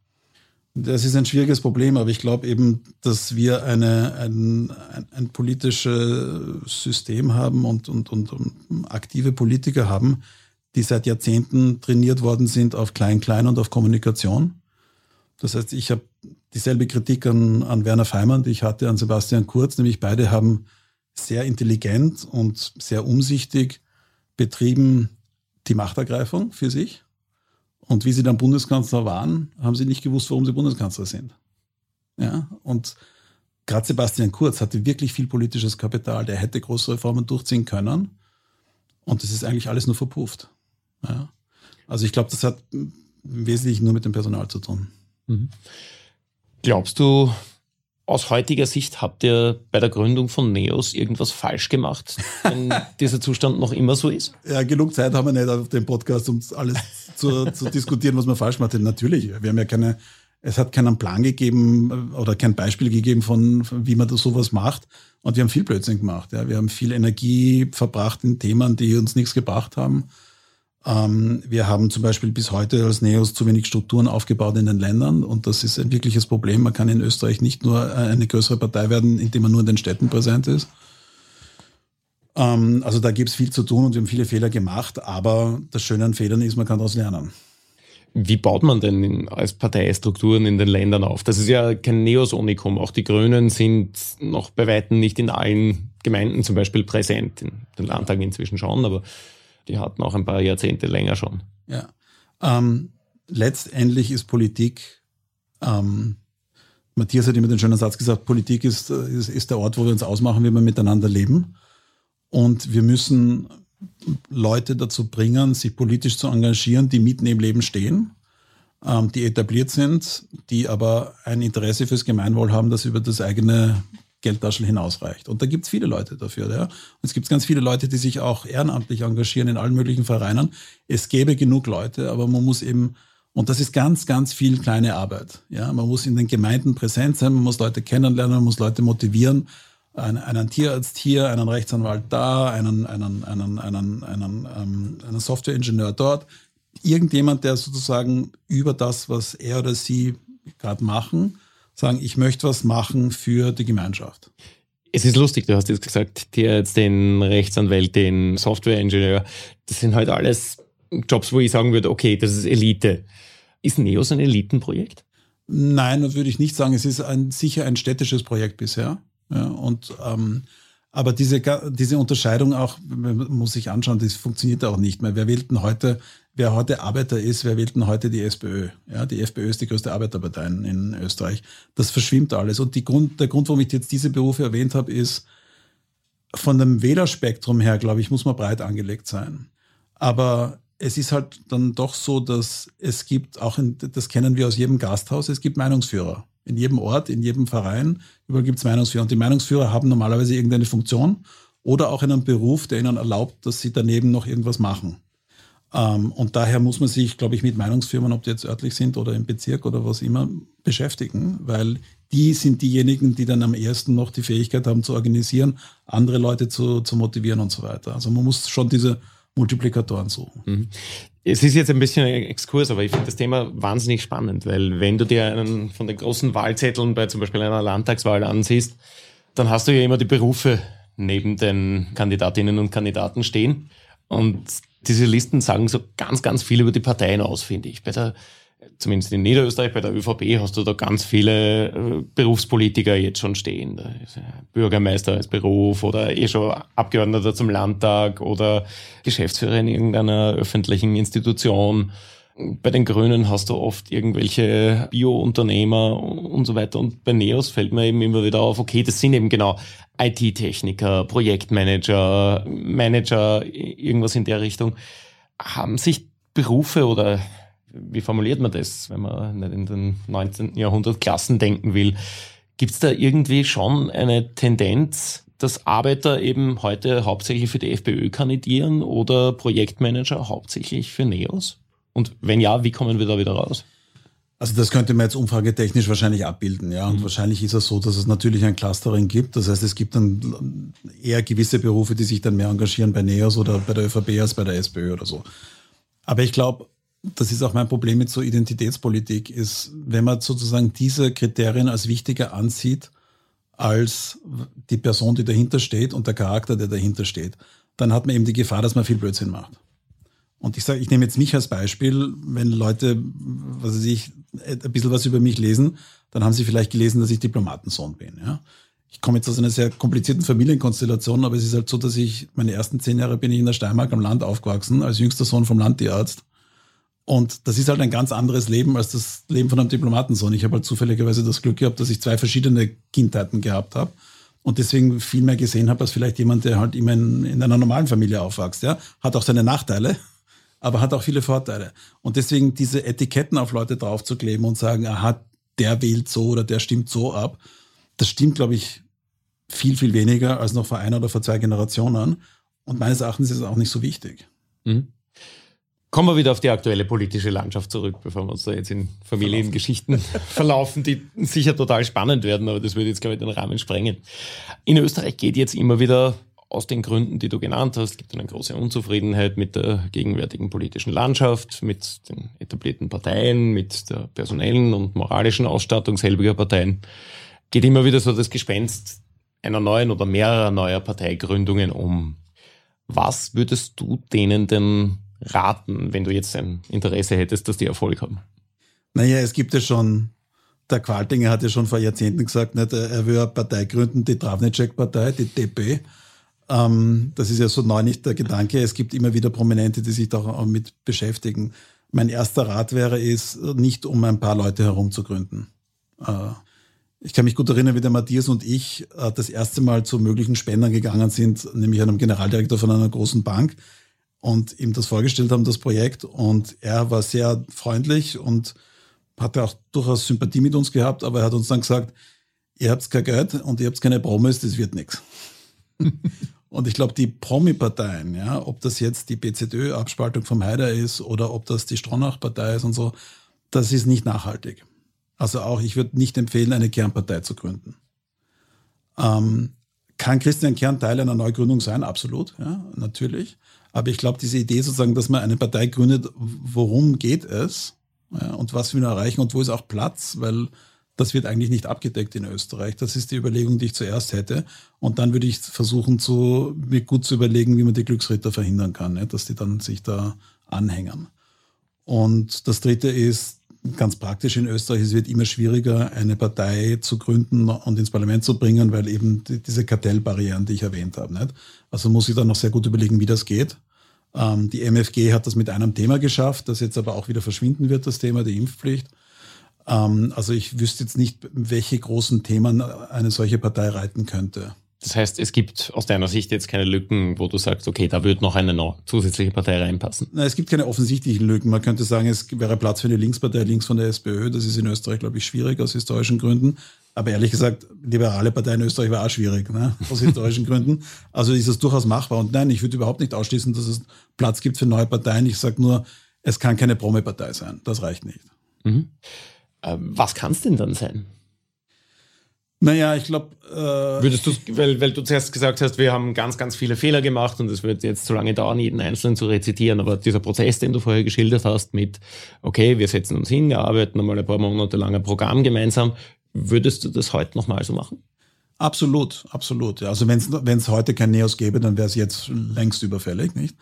Das ist ein schwieriges Problem, aber ich glaube eben, dass wir eine, ein, ein, ein politisches System haben und, und, und, und aktive Politiker haben, die seit Jahrzehnten trainiert worden sind auf Klein-Klein und auf Kommunikation. Das heißt, ich habe dieselbe Kritik an, an Werner Feimann, die ich hatte an Sebastian Kurz, nämlich beide haben sehr intelligent und sehr umsichtig betrieben die Machtergreifung für sich und wie sie dann Bundeskanzler waren, haben sie nicht gewusst, warum sie Bundeskanzler sind. Ja, und gerade Sebastian Kurz hatte wirklich viel politisches Kapital. Der hätte große Reformen durchziehen können. Und das ist eigentlich alles nur verpufft. Ja. Also ich glaube, das hat wesentlich nur mit dem Personal zu tun. Mhm.
Glaubst du, aus heutiger Sicht habt ihr bei der Gründung von Neos irgendwas falsch gemacht, wenn dieser Zustand noch immer so ist?
Ja, genug Zeit haben wir nicht auf dem Podcast, um alles zu, zu diskutieren, was man falsch macht. Natürlich, wir haben ja keine, es hat keinen Plan gegeben äh, oder kein Beispiel gegeben von, wie man das sowas macht. Und wir haben viel Blödsinn gemacht. Ja. Wir haben viel Energie verbracht in Themen, die uns nichts gebracht haben. Ähm, wir haben zum Beispiel bis heute als Neos zu wenig Strukturen aufgebaut in den Ländern und das ist ein wirkliches Problem. Man kann in Österreich nicht nur äh, eine größere Partei werden, indem man nur in den Städten präsent ist. Ähm, also da gibt es viel zu tun und wir haben viele Fehler gemacht, aber das Schöne an Fehlern ist, man kann daraus lernen.
Wie baut man denn als Parteistrukturen in den Ländern auf? Das ist ja kein Neosonikum. Auch die Grünen sind noch bei Weitem nicht in allen Gemeinden zum Beispiel präsent. In den Landtagen inzwischen schon, aber die hatten auch ein paar Jahrzehnte länger schon.
Ja. Ähm, letztendlich ist Politik, ähm, Matthias hat immer den schönen Satz gesagt, Politik ist, ist, ist der Ort, wo wir uns ausmachen, wie wir miteinander leben. Und wir müssen Leute dazu bringen, sich politisch zu engagieren, die mitten im Leben stehen, ähm, die etabliert sind, die aber ein Interesse fürs Gemeinwohl haben, das über das eigene Geldtaschel hinausreicht. Und da gibt es viele Leute dafür. Ja. Und es gibt ganz viele Leute, die sich auch ehrenamtlich engagieren in allen möglichen Vereinen. Es gäbe genug Leute, aber man muss eben, und das ist ganz, ganz viel kleine Arbeit. Ja. Man muss in den Gemeinden präsent sein, man muss Leute kennenlernen, man muss Leute motivieren. Einen, einen Tierarzt hier, einen Rechtsanwalt da, einen, einen, einen, einen, einen, ähm, einen Softwareingenieur dort. Irgendjemand, der sozusagen über das, was er oder sie gerade machen, sagen, ich möchte was machen für die Gemeinschaft.
Es ist lustig, du hast jetzt gesagt, dir jetzt den Rechtsanwalt, den Softwareingenieur, das sind halt alles Jobs, wo ich sagen würde, okay, das ist Elite. Ist NEOS ein Elitenprojekt?
Nein, das würde ich nicht sagen. Es ist ein, sicher ein städtisches Projekt bisher. Ja, und ähm, aber diese, diese Unterscheidung auch, muss sich anschauen, das funktioniert auch nicht mehr. Wer wählt denn heute wer heute Arbeiter ist, wer wählt denn heute die SPÖ? Ja, die FPÖ ist die größte Arbeiterpartei in, Österreich. Das verschwimmt alles. Und die Grund, der Grund, warum ich jetzt diese Berufe erwähnt habe, ist, von dem Wählerspektrum her, glaube ich, muss man breit angelegt sein. Aber es ist halt dann doch so, dass es gibt, auch in, das kennen wir aus jedem Gasthaus, es gibt Meinungsführer. In jedem Ort, in jedem Verein, überall gibt es Meinungsführer. Und die Meinungsführer haben normalerweise irgendeine Funktion oder auch einen Beruf, der ihnen erlaubt, dass sie daneben noch irgendwas machen. Ähm, und daher muss man sich, glaube ich, mit Meinungsfirmen, ob die jetzt örtlich sind oder im Bezirk oder was immer, beschäftigen, weil die sind diejenigen, die dann am ersten noch die Fähigkeit haben zu organisieren, andere Leute zu, zu motivieren und so weiter. Also man muss schon diese Multiplikatoren suchen. Mhm.
Es ist jetzt ein bisschen ein Exkurs, aber ich finde das Thema wahnsinnig spannend, weil wenn du dir einen von den großen Wahlzetteln bei zum Beispiel einer Landtagswahl ansiehst, dann hast du ja immer die Berufe neben den Kandidatinnen und Kandidaten stehen. Und diese Listen sagen so ganz, ganz viel über die Parteien aus, finde ich. Bei der, zumindest in Niederösterreich, bei der ÖVP hast du da ganz viele äh, Berufspolitiker jetzt schon stehen. Bürgermeister als Beruf oder eh schon Abgeordneter zum Landtag oder Geschäftsführer in irgendeiner öffentlichen Institution. Bei den Grünen hast du oft irgendwelche Bio-Unternehmer und so weiter. Und bei Neos fällt mir eben immer wieder auf, okay, das sind eben genau IT-Techniker, Projektmanager, Manager, irgendwas in der Richtung. Haben sich Berufe oder wie formuliert man das, wenn man nicht in den 19. Jahrhundert Klassen denken will? Gibt es da irgendwie schon eine Tendenz, dass Arbeiter eben heute hauptsächlich für die FPÖ kandidieren oder Projektmanager hauptsächlich für NEOS? Und wenn ja, wie kommen wir da wieder raus?
Also das könnte man jetzt umfragetechnisch wahrscheinlich abbilden, ja. Und mhm. wahrscheinlich ist es so, dass es natürlich ein Clustering gibt. Das heißt, es gibt dann eher gewisse Berufe, die sich dann mehr engagieren bei NEOS oder bei der ÖVP als bei der SPÖ oder so. Aber ich glaube, das ist auch mein Problem mit so Identitätspolitik, ist, wenn man sozusagen diese Kriterien als wichtiger ansieht als die Person, die dahinter steht und der Charakter, der dahinter steht, dann hat man eben die Gefahr, dass man viel Blödsinn macht. Und ich sage, ich nehme jetzt mich als Beispiel, wenn Leute, was weiß ich, ein bisschen was über mich lesen, dann haben sie vielleicht gelesen, dass ich Diplomatensohn bin. Ja? Ich komme jetzt aus einer sehr komplizierten Familienkonstellation, aber es ist halt so, dass ich meine ersten zehn Jahre bin ich in der Steiermark am Land aufgewachsen, als jüngster Sohn vom Landtierarzt. Und das ist halt ein ganz anderes Leben als das Leben von einem Diplomatensohn. Ich habe halt zufälligerweise das Glück gehabt, dass ich zwei verschiedene Kindheiten gehabt habe und deswegen viel mehr gesehen habe als vielleicht jemand, der halt immer in, in einer normalen Familie aufwächst. Ja, hat auch seine Nachteile, aber hat auch viele Vorteile. Und deswegen diese Etiketten auf Leute draufzukleben und sagen, aha, der wählt so oder der stimmt so ab, das stimmt, glaube ich, viel, viel weniger als noch vor einer oder vor zwei Generationen. Und meines Erachtens ist es auch nicht so wichtig. Mhm.
Kommen wir wieder auf die aktuelle politische Landschaft zurück, bevor wir uns da jetzt in Familiengeschichten verlaufen, die sicher total spannend werden, aber das würde jetzt, glaube ich, den Rahmen sprengen. In Österreich geht jetzt immer wieder aus den Gründen, die du genannt hast, gibt eine große Unzufriedenheit mit der gegenwärtigen politischen Landschaft, mit den etablierten Parteien, mit der personellen und moralischen Ausstattung selbiger Parteien. Geht immer wieder so das Gespenst einer neuen oder mehrerer neuer Parteigründungen um. Was würdest du denen denn raten, wenn du jetzt ein Interesse hättest, dass die Erfolg haben?
Naja, es gibt ja schon, der Qualtinger hat ja schon vor Jahrzehnten gesagt, nicht, er will eine Partei gründen, die Travnicek-Partei, die DP. Ähm, das ist ja so neu nicht der Gedanke. Es gibt immer wieder Prominente, die sich da mit beschäftigen. Mein erster Rat wäre es, nicht um ein paar Leute herum zu gründen. Äh, ich kann mich gut erinnern, wie der Matthias und ich äh, das erste Mal zu möglichen Spendern gegangen sind, nämlich einem Generaldirektor von einer großen Bank und ihm das vorgestellt haben, das Projekt. Und er war sehr freundlich und hatte auch durchaus Sympathie mit uns gehabt, aber er hat uns dann gesagt, ihr habt kein Geld und ihr habt keine Promis, das wird nichts. und ich glaube, die Promi-Parteien, ja, ob das jetzt die BZÖ-Abspaltung vom Haider ist oder ob das die Stronach-Partei ist und so, das ist nicht nachhaltig. Also auch, ich würde nicht empfehlen, eine Kernpartei zu gründen. Ähm, kann Christian Kern Teil einer Neugründung sein? Absolut, ja, natürlich. Aber ich glaube, diese Idee sozusagen, dass man eine Partei gründet, worum geht es ja, und was wir erreichen und wo ist auch Platz, weil das wird eigentlich nicht abgedeckt in Österreich. Das ist die Überlegung, die ich zuerst hätte. Und dann würde ich versuchen, zu, mir gut zu überlegen, wie man die Glücksritter verhindern kann, ja, dass die dann sich da anhängen. Und das dritte ist, ganz praktisch in Österreich, es wird immer schwieriger, eine Partei zu gründen und ins Parlament zu bringen, weil eben die, diese Kartellbarrieren, die ich erwähnt habe. Nicht? Also muss ich dann noch sehr gut überlegen, wie das geht. Ähm, die MFG hat das mit einem Thema geschafft, das jetzt aber auch wieder verschwinden wird, das Thema der Impfpflicht. Ähm, also ich wüsste jetzt nicht, welche großen Themen eine solche Partei reiten könnte.
Das heißt, es gibt aus deiner Sicht jetzt keine Lücken, wo du sagst, okay, da wird noch eine noch zusätzliche Partei reinpassen.
Nein, es gibt keine offensichtlichen Lücken. Man könnte sagen, es wäre Platz für eine Linkspartei links von der SPÖ. Das ist in Österreich, glaube ich, schwierig aus historischen Gründen. Aber ehrlich gesagt, liberale Partei in Österreich war auch schwierig, ne? aus historischen Gründen. Also ist es durchaus machbar. Und nein, ich würde überhaupt nicht ausschließen, dass es Platz gibt für neue Parteien. Ich sage nur, es kann keine Promi-Partei sein. Das reicht nicht.
Mhm. Ähm, was kann es denn dann sein?
Naja, ich glaube.
Äh, Würdest du, weil, weil du zuerst gesagt hast, wir haben ganz, ganz viele Fehler gemacht und es wird jetzt zu lange dauern, jeden einzelnen zu rezitieren, aber dieser Prozess, den du vorher geschildert hast, mit, okay, wir setzen uns hin, wir arbeiten einmal ein paar Monate lang ein Programm gemeinsam, würdest du das heute nochmal so machen?
Absolut, absolut. Also wenn es heute kein Neos gäbe, dann wäre es jetzt längst überfällig, nicht?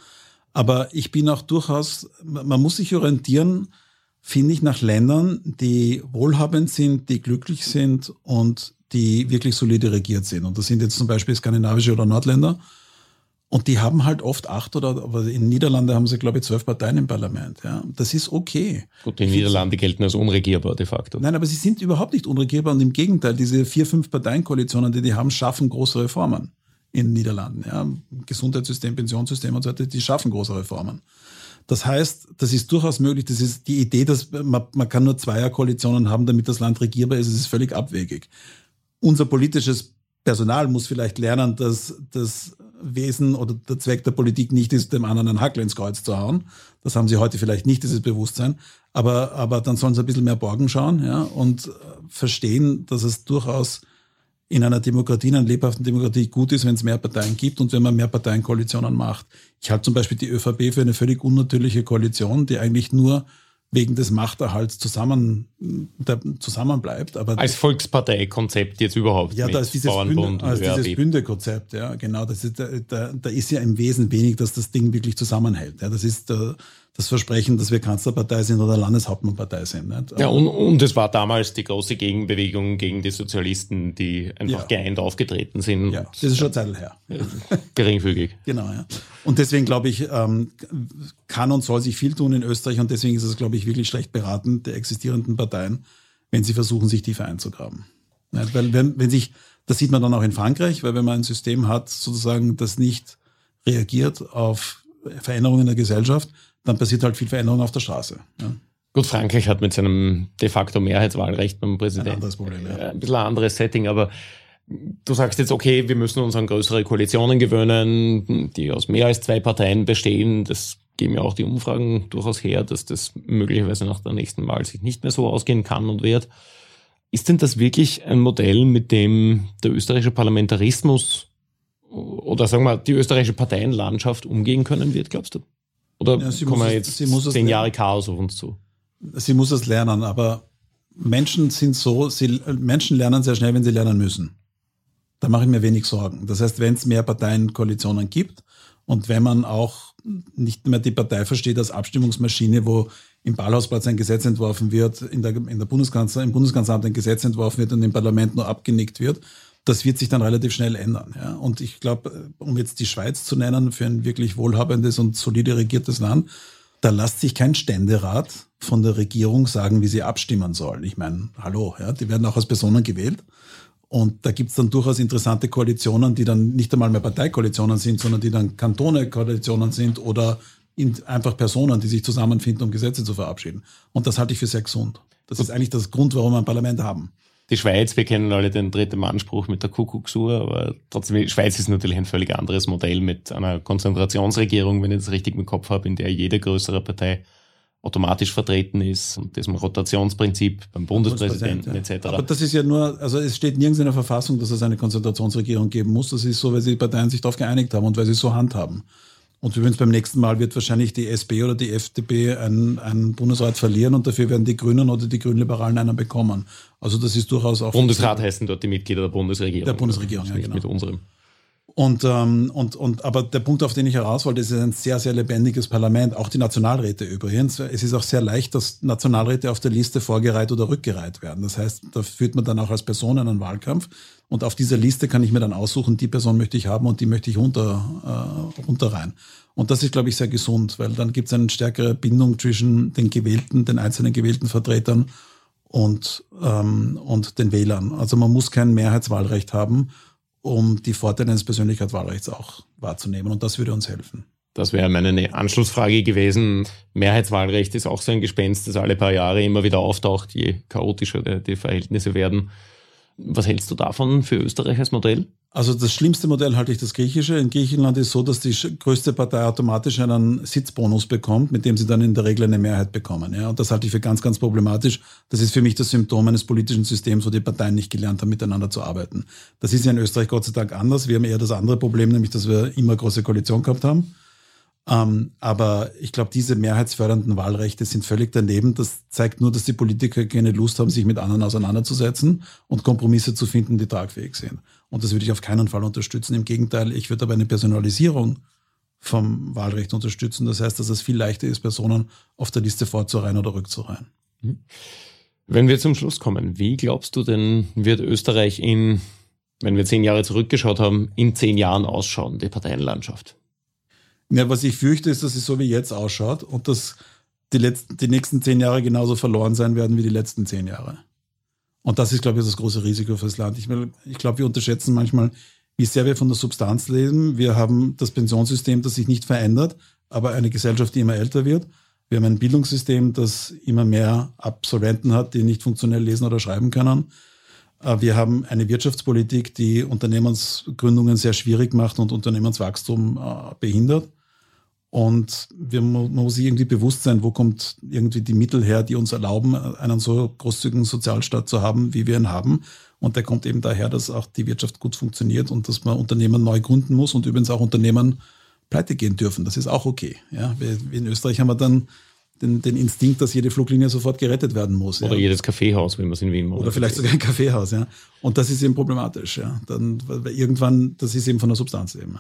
Aber ich bin auch durchaus, man muss sich orientieren, finde ich, nach Ländern, die wohlhabend sind, die glücklich sind und die wirklich solide regiert sind. Und das sind jetzt zum Beispiel skandinavische oder Nordländer. Und die haben halt oft acht oder, aber in den Niederlanden haben sie, glaube ich, zwölf Parteien im Parlament. Ja, das ist okay.
Gut, die Niederlande gelten als unregierbar de facto.
Nein, aber sie sind überhaupt nicht unregierbar und im Gegenteil, diese vier, fünf Parteienkoalitionen, die die haben, schaffen große Reformen in den Niederlanden. Ja, Gesundheitssystem, Pensionssystem und so weiter, die schaffen große Reformen. Das heißt, das ist durchaus möglich. Das ist die Idee, dass man, man kann nur Zweierkoalitionen haben, damit das Land regierbar ist, ist völlig abwegig unser politisches Personal muss vielleicht lernen, dass das Wesen oder der Zweck der Politik nicht ist, dem anderen einen Hackel ins Kreuz zu hauen. Das haben sie heute vielleicht nicht, dieses Bewusstsein. Aber, aber dann sollen sie ein bisschen mehr Borgen schauen ja, und verstehen, dass es durchaus in einer Demokratie, in einer lebhaften Demokratie gut ist, wenn es mehr Parteien gibt und wenn man mehr Parteienkoalitionen macht. Ich halte zum Beispiel die ÖVP für eine völlig unnatürliche Koalition, die eigentlich nur wegen des Machterhalts zusammen, der, zusammen bleibt.
Aber Als Volksparteikonzept jetzt überhaupt.
Ja, da ist dieses, Bünde, also dieses Bündekonzept, ja, genau. Das ist, da, da, da ist ja im Wesen wenig, dass das Ding wirklich zusammenhält. Ja, das ist der, das Versprechen, dass wir Kanzlerpartei sind oder Landeshauptmannpartei sind. Nicht?
Ja, und, und es war damals die große Gegenbewegung gegen die Sozialisten, die einfach ja. geeint aufgetreten sind.
Ja, das ist schon eine Zeit her.
Geringfügig.
genau, ja. Und deswegen glaube ich, ähm, kann und soll sich viel tun in Österreich und deswegen ist es, glaube ich, wirklich schlecht beraten der existierenden Parteien, wenn sie versuchen, sich tiefer einzugraben. Nicht? Weil wenn, wenn sich, das sieht man dann auch in Frankreich, weil wenn man ein System hat, sozusagen, das nicht reagiert auf Veränderungen in der Gesellschaft, dann passiert halt viel Veränderung auf der Straße. Ja.
Gut, Frankreich hat mit seinem de facto Mehrheitswahlrecht beim Präsidenten ein, anderes Problem, ja. ein bisschen ein anderes Setting, aber du sagst jetzt, okay, wir müssen uns an größere Koalitionen gewöhnen, die aus mehr als zwei Parteien bestehen. Das geben ja auch die Umfragen durchaus her, dass das möglicherweise nach der nächsten Wahl sich nicht mehr so ausgehen kann und wird. Ist denn das wirklich ein Modell, mit dem der österreichische Parlamentarismus oder sagen wir die österreichische Parteienlandschaft umgehen können wird, glaubst du? Oder ja, kommen jetzt zehn Jahre Chaos auf uns zu?
Sie muss es lernen, aber Menschen sind so, sie, Menschen lernen sehr schnell, wenn sie lernen müssen. Da mache ich mir wenig Sorgen. Das heißt, wenn es mehr Parteienkoalitionen gibt und wenn man auch nicht mehr die Partei versteht als Abstimmungsmaschine, wo im Ballhausplatz ein Gesetz entworfen wird, in der, in der Bundeskanzler, im Bundeskanzleramt ein Gesetz entworfen wird und im Parlament nur abgenickt wird, das wird sich dann relativ schnell ändern. Ja. Und ich glaube, um jetzt die Schweiz zu nennen, für ein wirklich wohlhabendes und solide regiertes Land, da lässt sich kein Ständerat von der Regierung sagen, wie sie abstimmen sollen. Ich meine, hallo, ja, die werden auch als Personen gewählt. Und da gibt's dann durchaus interessante Koalitionen, die dann nicht einmal mehr Parteikoalitionen sind, sondern die dann Kantone-Koalitionen sind oder einfach Personen, die sich zusammenfinden, um Gesetze zu verabschieden. Und das halte ich für sehr gesund. Das ist eigentlich das Grund, warum wir ein Parlament haben
die Schweiz, wir kennen alle den dritten Mannspruch mit der Kuckucksuhr, aber trotzdem, die Schweiz ist natürlich ein völlig anderes Modell mit einer Konzentrationsregierung, wenn ich das richtig im Kopf habe, in der jede größere Partei automatisch vertreten ist und diesem Rotationsprinzip beim Bundespräsidenten ja. etc.
Aber das ist ja nur, also es steht nirgends in der Verfassung, dass es eine Konzentrationsregierung geben muss. Das ist so, weil die Parteien sich darauf geeinigt haben und weil sie es so handhaben. Und übrigens beim nächsten Mal wird wahrscheinlich die SP oder die FDP einen, einen Bundesrat verlieren und dafür werden die Grünen oder die Grünliberalen einen bekommen. Also das ist durchaus auch.
Bundesrat heißen dort die Mitglieder der Bundesregierung.
Der Bundesregierung, ja, genau.
Mit unserem.
Und, ähm, und, und, aber der Punkt, auf den ich heraus wollte, ist ein sehr, sehr lebendiges Parlament, auch die Nationalräte übrigens. Es ist auch sehr leicht, dass Nationalräte auf der Liste vorgereiht oder rückgereiht werden. Das heißt, da führt man dann auch als Person einen Wahlkampf. Und auf dieser Liste kann ich mir dann aussuchen, die Person möchte ich haben und die möchte ich runter, äh, runter rein. Und das ist, glaube ich, sehr gesund, weil dann gibt es eine stärkere Bindung zwischen den gewählten, den einzelnen gewählten Vertretern und, ähm, und den Wählern. Also man muss kein Mehrheitswahlrecht haben, um die Vorteile eines Persönlichkeitswahlrechts auch wahrzunehmen. Und das würde uns helfen.
Das wäre meine Anschlussfrage gewesen. Mehrheitswahlrecht ist auch so ein Gespenst, das alle paar Jahre immer wieder auftaucht, je chaotischer die Verhältnisse werden. Was hältst du davon für Österreich als Modell?
Also das schlimmste Modell halte ich das griechische. In Griechenland ist so, dass die größte Partei automatisch einen Sitzbonus bekommt, mit dem sie dann in der Regel eine Mehrheit bekommen. Ja, und das halte ich für ganz, ganz problematisch. Das ist für mich das Symptom eines politischen Systems, wo die Parteien nicht gelernt haben, miteinander zu arbeiten. Das ist ja in Österreich Gott sei Dank anders. Wir haben eher das andere Problem, nämlich dass wir immer große Koalition gehabt haben. Ähm, aber ich glaube, diese mehrheitsfördernden Wahlrechte sind völlig daneben. Das zeigt nur, dass die Politiker keine Lust haben, sich mit anderen auseinanderzusetzen und Kompromisse zu finden, die tragfähig sind. Und das würde ich auf keinen Fall unterstützen. Im Gegenteil, ich würde aber eine Personalisierung vom Wahlrecht unterstützen. Das heißt, dass es viel leichter ist, Personen auf der Liste vorzureihen oder rückzureihen. Mhm.
Wenn wir zum Schluss kommen, wie glaubst du denn, wird Österreich in, wenn wir zehn Jahre zurückgeschaut haben, in zehn Jahren ausschauen, die Parteienlandschaft?
Ja, was ich fürchte, ist, dass es so wie jetzt ausschaut und dass die, letzten, die nächsten zehn Jahre genauso verloren sein werden wie die letzten zehn Jahre. Und das ist, glaube ich, das große Risiko fürs Land. Ich, ich glaube, wir unterschätzen manchmal, wie sehr wir von der Substanz leben. Wir haben das Pensionssystem, das sich nicht verändert, aber eine Gesellschaft, die immer älter wird. Wir haben ein Bildungssystem, das immer mehr Absolventen hat, die nicht funktionell lesen oder schreiben können. Äh, wir haben eine Wirtschaftspolitik, die Unternehmensgründungen sehr schwierig macht und Unternehmenswachstum äh, behindert. Und wir, man muss sich irgendwie bewusst sein, wo kommt irgendwie die Mittel her, die uns erlauben, einen so großzügigen Sozialstaat zu haben, wie wir ihn haben. Und der kommt eben daher, dass auch die Wirtschaft gut funktioniert und dass man Unternehmen neu gründen muss und übrigens auch Unternehmen pleite gehen dürfen. Das ist auch okay. Ja, wie in Österreich haben wir dann den, den Instinkt, dass jede Fluglinie sofort gerettet werden muss.
Oder
ja.
jedes Kaffeehaus, wie man es in Wien
macht. Oder vielleicht sogar ein Kaffeehaus, ja. Und das ist eben problematisch, ja. Dann, weil irgendwann, das ist eben von der Substanz eben.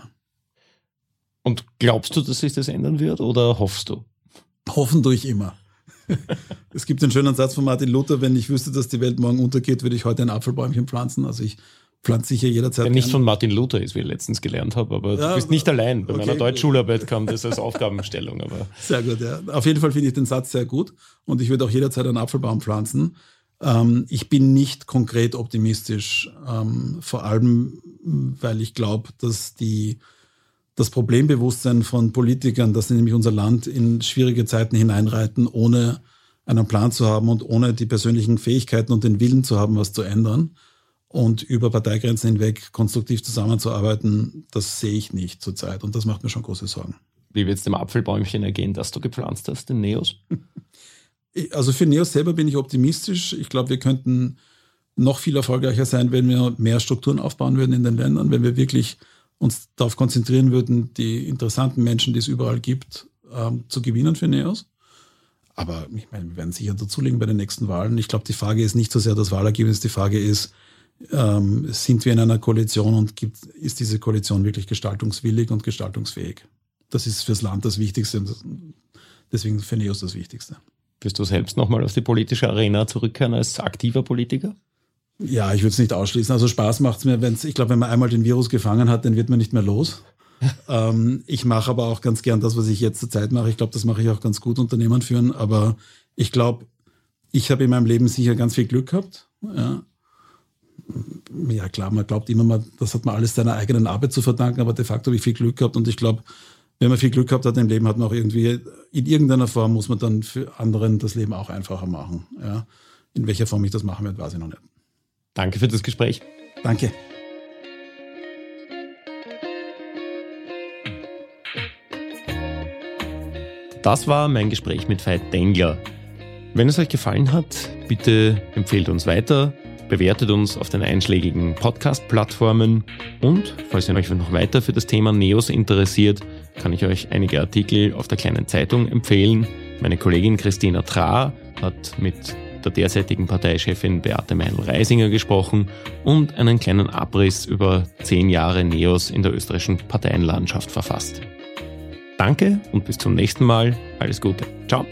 Und glaubst du, dass sich das ändern wird oder hoffst du?
Hoffen tue ich immer. es gibt einen schönen Satz von Martin Luther, wenn ich wüsste, dass die Welt morgen untergeht, würde ich heute ein Apfelbäumchen ppflanzen. Also ich pflanze sicher jederzeit.
Der nicht von Martin Luther ist, wie ich letztens gelernt habe, aber ja, du bist nicht allein. Bei okay. meiner Deutschschularbeit kam das als Aufgabenstellung. Aber.
Sehr gut, ja. Auf jeden Fall finde ich den Satz sehr gut und ich würde auch jederzeit einen Apfelbaum pflanzen. Ähm, ich bin nicht konkret optimistisch, ähm, vor allem, weil ich glaube, dass die das Problembewusstsein von Politikern, dass sie nämlich unser Land in schwierige Zeiten hineinreiten, ohne einen Plan zu haben und ohne die persönlichen Fähigkeiten und den Willen zu haben, was zu ändern und über Parteigrenzen hinweg konstruktiv zusammenzuarbeiten, das sehe ich nicht zurzeit und das macht mir schon große Sorgen.
Wie wird es dem Apfelbäumchen ergehen, das du gepflanzt hast, den Neos?
Also für Neos selber bin ich optimistisch. Ich glaube, wir könnten noch viel erfolgreicher sein, wenn wir mehr Strukturen aufbauen würden in den Ländern, wenn wir wirklich uns darauf konzentrieren würden, die interessanten Menschen, die es überall gibt, ähm, zu gewinnen für NEOS. Aber ich meine, wir werden sicher dazulegen bei den nächsten Wahlen. Ich glaube, die Frage ist nicht so sehr das Wahlergebnis, die Frage ist, ähm, sind wir in einer Koalition und gibt, ist diese Koalition wirklich gestaltungswillig und gestaltungsfähig? Das ist fürs Land das Wichtigste und deswegen für NEOS das Wichtigste.
Wirst du selbst nochmal auf die politische Arena zurückkehren als aktiver Politiker?
Ja, ich würde es nicht ausschließen. Also Spaß macht es mir, wenn ich glaube, wenn man einmal den Virus gefangen hat, dann wird man nicht mehr los. ähm, ich mache aber auch ganz gern das, was ich jetzt zur Zeit mache. Ich glaube, das mache ich auch ganz gut, Unternehmen führen. Aber ich glaube, ich habe in meinem Leben sicher ganz viel Glück gehabt. Ja. ja, klar, man glaubt immer, man, das hat man alles seiner eigenen Arbeit zu verdanken, aber de facto habe ich viel Glück gehabt und ich glaube, wenn man viel Glück gehabt hat im Leben, hat man auch irgendwie, in irgendeiner Form muss man dann für anderen das Leben auch einfacher machen. Ja. In welcher Form ich das machen werde, weiß ich noch nicht.
Danke für das Gespräch.
Danke.
Das war mein Gespräch mit Veit Dengler. Wenn es euch gefallen hat, bitte empfehlt uns weiter, bewertet uns auf den einschlägigen Podcast-Plattformen und falls ihr euch noch weiter für das Thema Neos interessiert, kann ich euch einige Artikel auf der kleinen Zeitung empfehlen. Meine Kollegin Christina Trahr hat der derzeitigen Parteichefin Beate Meinl-Reisinger gesprochen und einen kleinen Abriss über zehn Jahre Neos in der österreichischen Parteienlandschaft verfasst. Danke und bis zum nächsten Mal. Alles Gute. Ciao.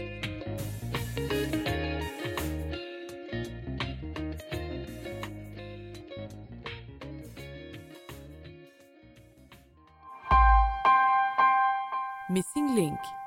Missing Link